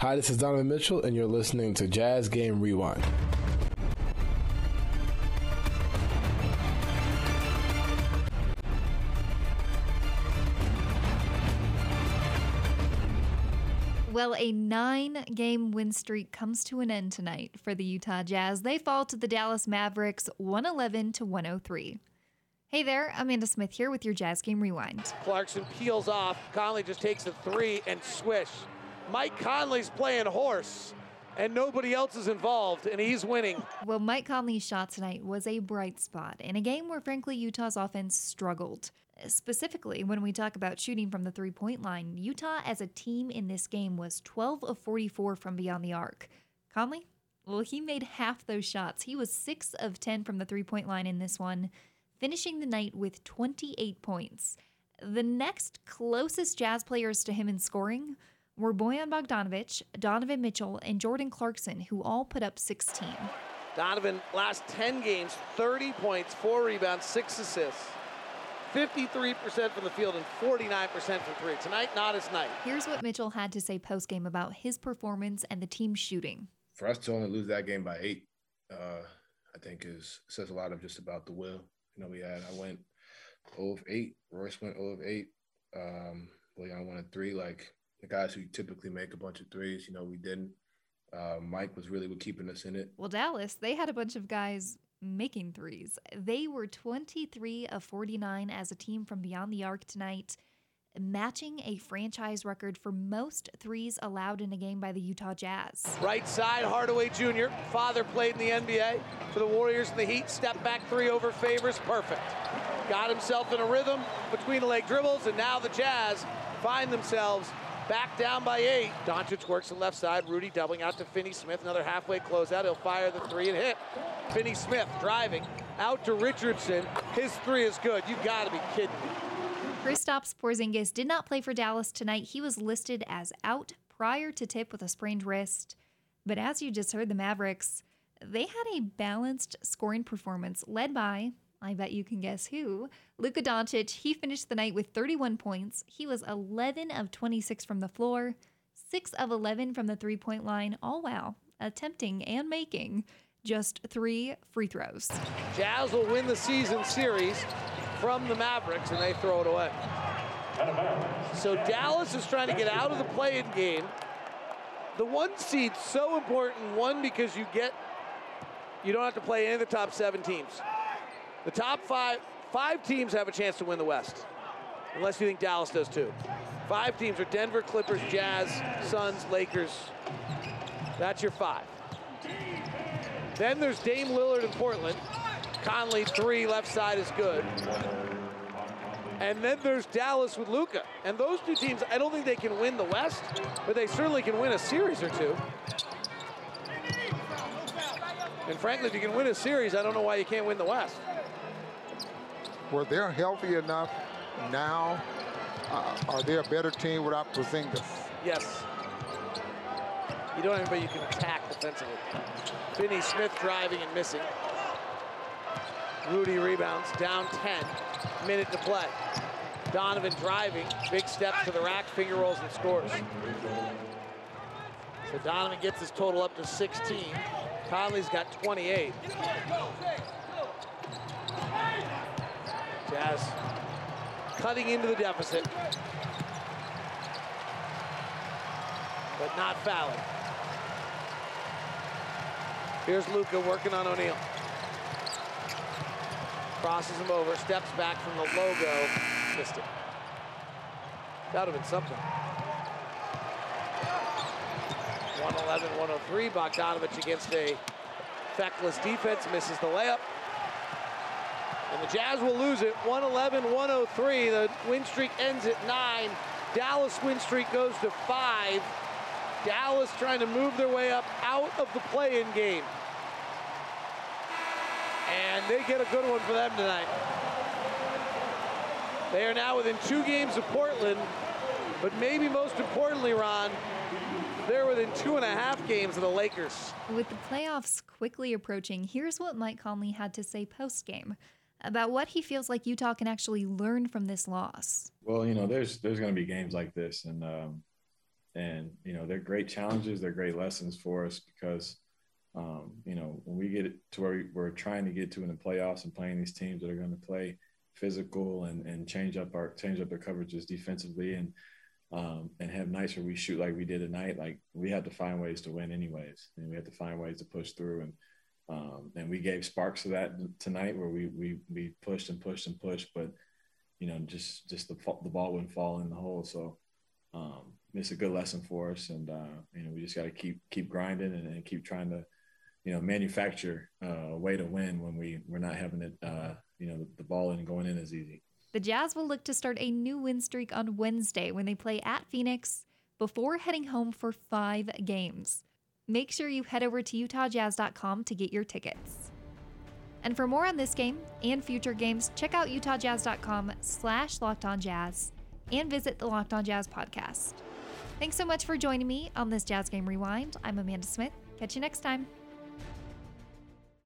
Hi, this is Donovan Mitchell, and you're listening to Jazz Game Rewind. Well, a nine game win streak comes to an end tonight for the Utah Jazz. They fall to the Dallas Mavericks 111 to 103. Hey there, Amanda Smith here with your Jazz Game Rewind. Clarkson peels off. Conley just takes a three and swish. Mike Conley's playing horse, and nobody else is involved, and he's winning. Well, Mike Conley's shot tonight was a bright spot in a game where, frankly, Utah's offense struggled. Specifically, when we talk about shooting from the three point line, Utah as a team in this game was 12 of 44 from beyond the arc. Conley? Well, he made half those shots. He was 6 of 10 from the three point line in this one finishing the night with 28 points. The next closest Jazz players to him in scoring were Bojan Bogdanovic, Donovan Mitchell, and Jordan Clarkson, who all put up 16. Donovan, last 10 games, 30 points, 4 rebounds, 6 assists. 53% from the field and 49% from three. Tonight, not his night. Here's what Mitchell had to say post-game about his performance and the team shooting. For us to only lose that game by eight, uh, I think is says a lot of just about the will you know, we had I went 0 of 8. Royce went 0 of 8. Um, Bojan went a three. Like the guys who typically make a bunch of threes, you know, we didn't. Uh, Mike was really what keeping us in it. Well, Dallas, they had a bunch of guys making threes. They were 23 of 49 as a team from beyond the arc tonight matching a franchise record for most threes allowed in a game by the Utah Jazz. Right side, Hardaway Jr. Father played in the NBA for the Warriors and the Heat. Step back three over Favors, perfect. Got himself in a rhythm between the leg dribbles, and now the Jazz find themselves back down by eight. Doncic works the left side. Rudy doubling out to Finney Smith. Another halfway closeout. He'll fire the three and hit. Finney Smith driving out to Richardson. His three is good. You got to be kidding me. Kristaps Porzingis did not play for Dallas tonight. He was listed as out prior to tip with a sprained wrist. But as you just heard, the Mavericks, they had a balanced scoring performance led by, I bet you can guess who, Luka Doncic. He finished the night with 31 points. He was 11 of 26 from the floor, 6 of 11 from the three point line, all while attempting and making just three free throws. Jazz will win the season series from the Mavericks, and they throw it away. So Dallas is trying to get out of the play-in game. The one seed's so important, one, because you get, you don't have to play any of the top seven teams. The top five, five teams have a chance to win the West, unless you think Dallas does too. Five teams are Denver, Clippers, Jazz, Suns, Lakers. That's your five. Then there's Dame Lillard in Portland. Conley, three, left side is good. And then there's Dallas with Luka. And those two teams, I don't think they can win the West, but they certainly can win a series or two. And frankly, if you can win a series, I don't know why you can't win the West. Well, they're healthy enough now. Uh, are they a better team without Porzingis? Yes. You don't have anybody you can attack defensively. Finney Smith driving and missing. Rudy rebounds, down 10, minute to play. Donovan driving, big steps to the rack, finger rolls and scores. So Donovan gets his total up to 16. Conley's got 28. Jazz cutting into the deficit, but not fouling. Here's Luka working on O'Neale crosses him over, steps back from the logo, missed it. That would have been something. 111, 103, Bogdanovic against a feckless defense, misses the layup. And the Jazz will lose it, 111, 103. The win streak ends at nine. Dallas win streak goes to five. Dallas trying to move their way up out of the play-in game. And they get a good one for them tonight. They are now within two games of Portland, but maybe most importantly, Ron, they're within two and a half games of the Lakers. With the playoffs quickly approaching, here's what Mike Conley had to say post game about what he feels like Utah can actually learn from this loss. Well, you know, there's there's going to be games like this, and um, And you know, they're great challenges. They're great lessons for us because um, you know when we get to where we're trying to get to in the playoffs and playing these teams that are going to play physical and and change up our change up their coverages defensively and um, and have nights where we shoot like we did tonight. Like we have to find ways to win anyways, and we have to find ways to push through and. Um, and we gave sparks of that tonight where we we we pushed and pushed and pushed, but you know just just the the ball wouldn't fall in the hole. So um, it's a good lesson for us, and uh, you know we just got to keep keep grinding and, and, keep trying to you know manufacture uh, a way to win when we we're not having it uh, you know the, the ball and going in as easy. The Jazz will look to start a new win streak on Wednesday when they play at Phoenix before heading home for five games make sure you head over to utahjazz.com to get your tickets. And for more on this game and future games, check out utahjazz.com slash lockedonjazz and visit the Locked On Jazz podcast. Thanks so much for joining me on this Jazz Game Rewind. I'm Amanda Smith. Catch you next time.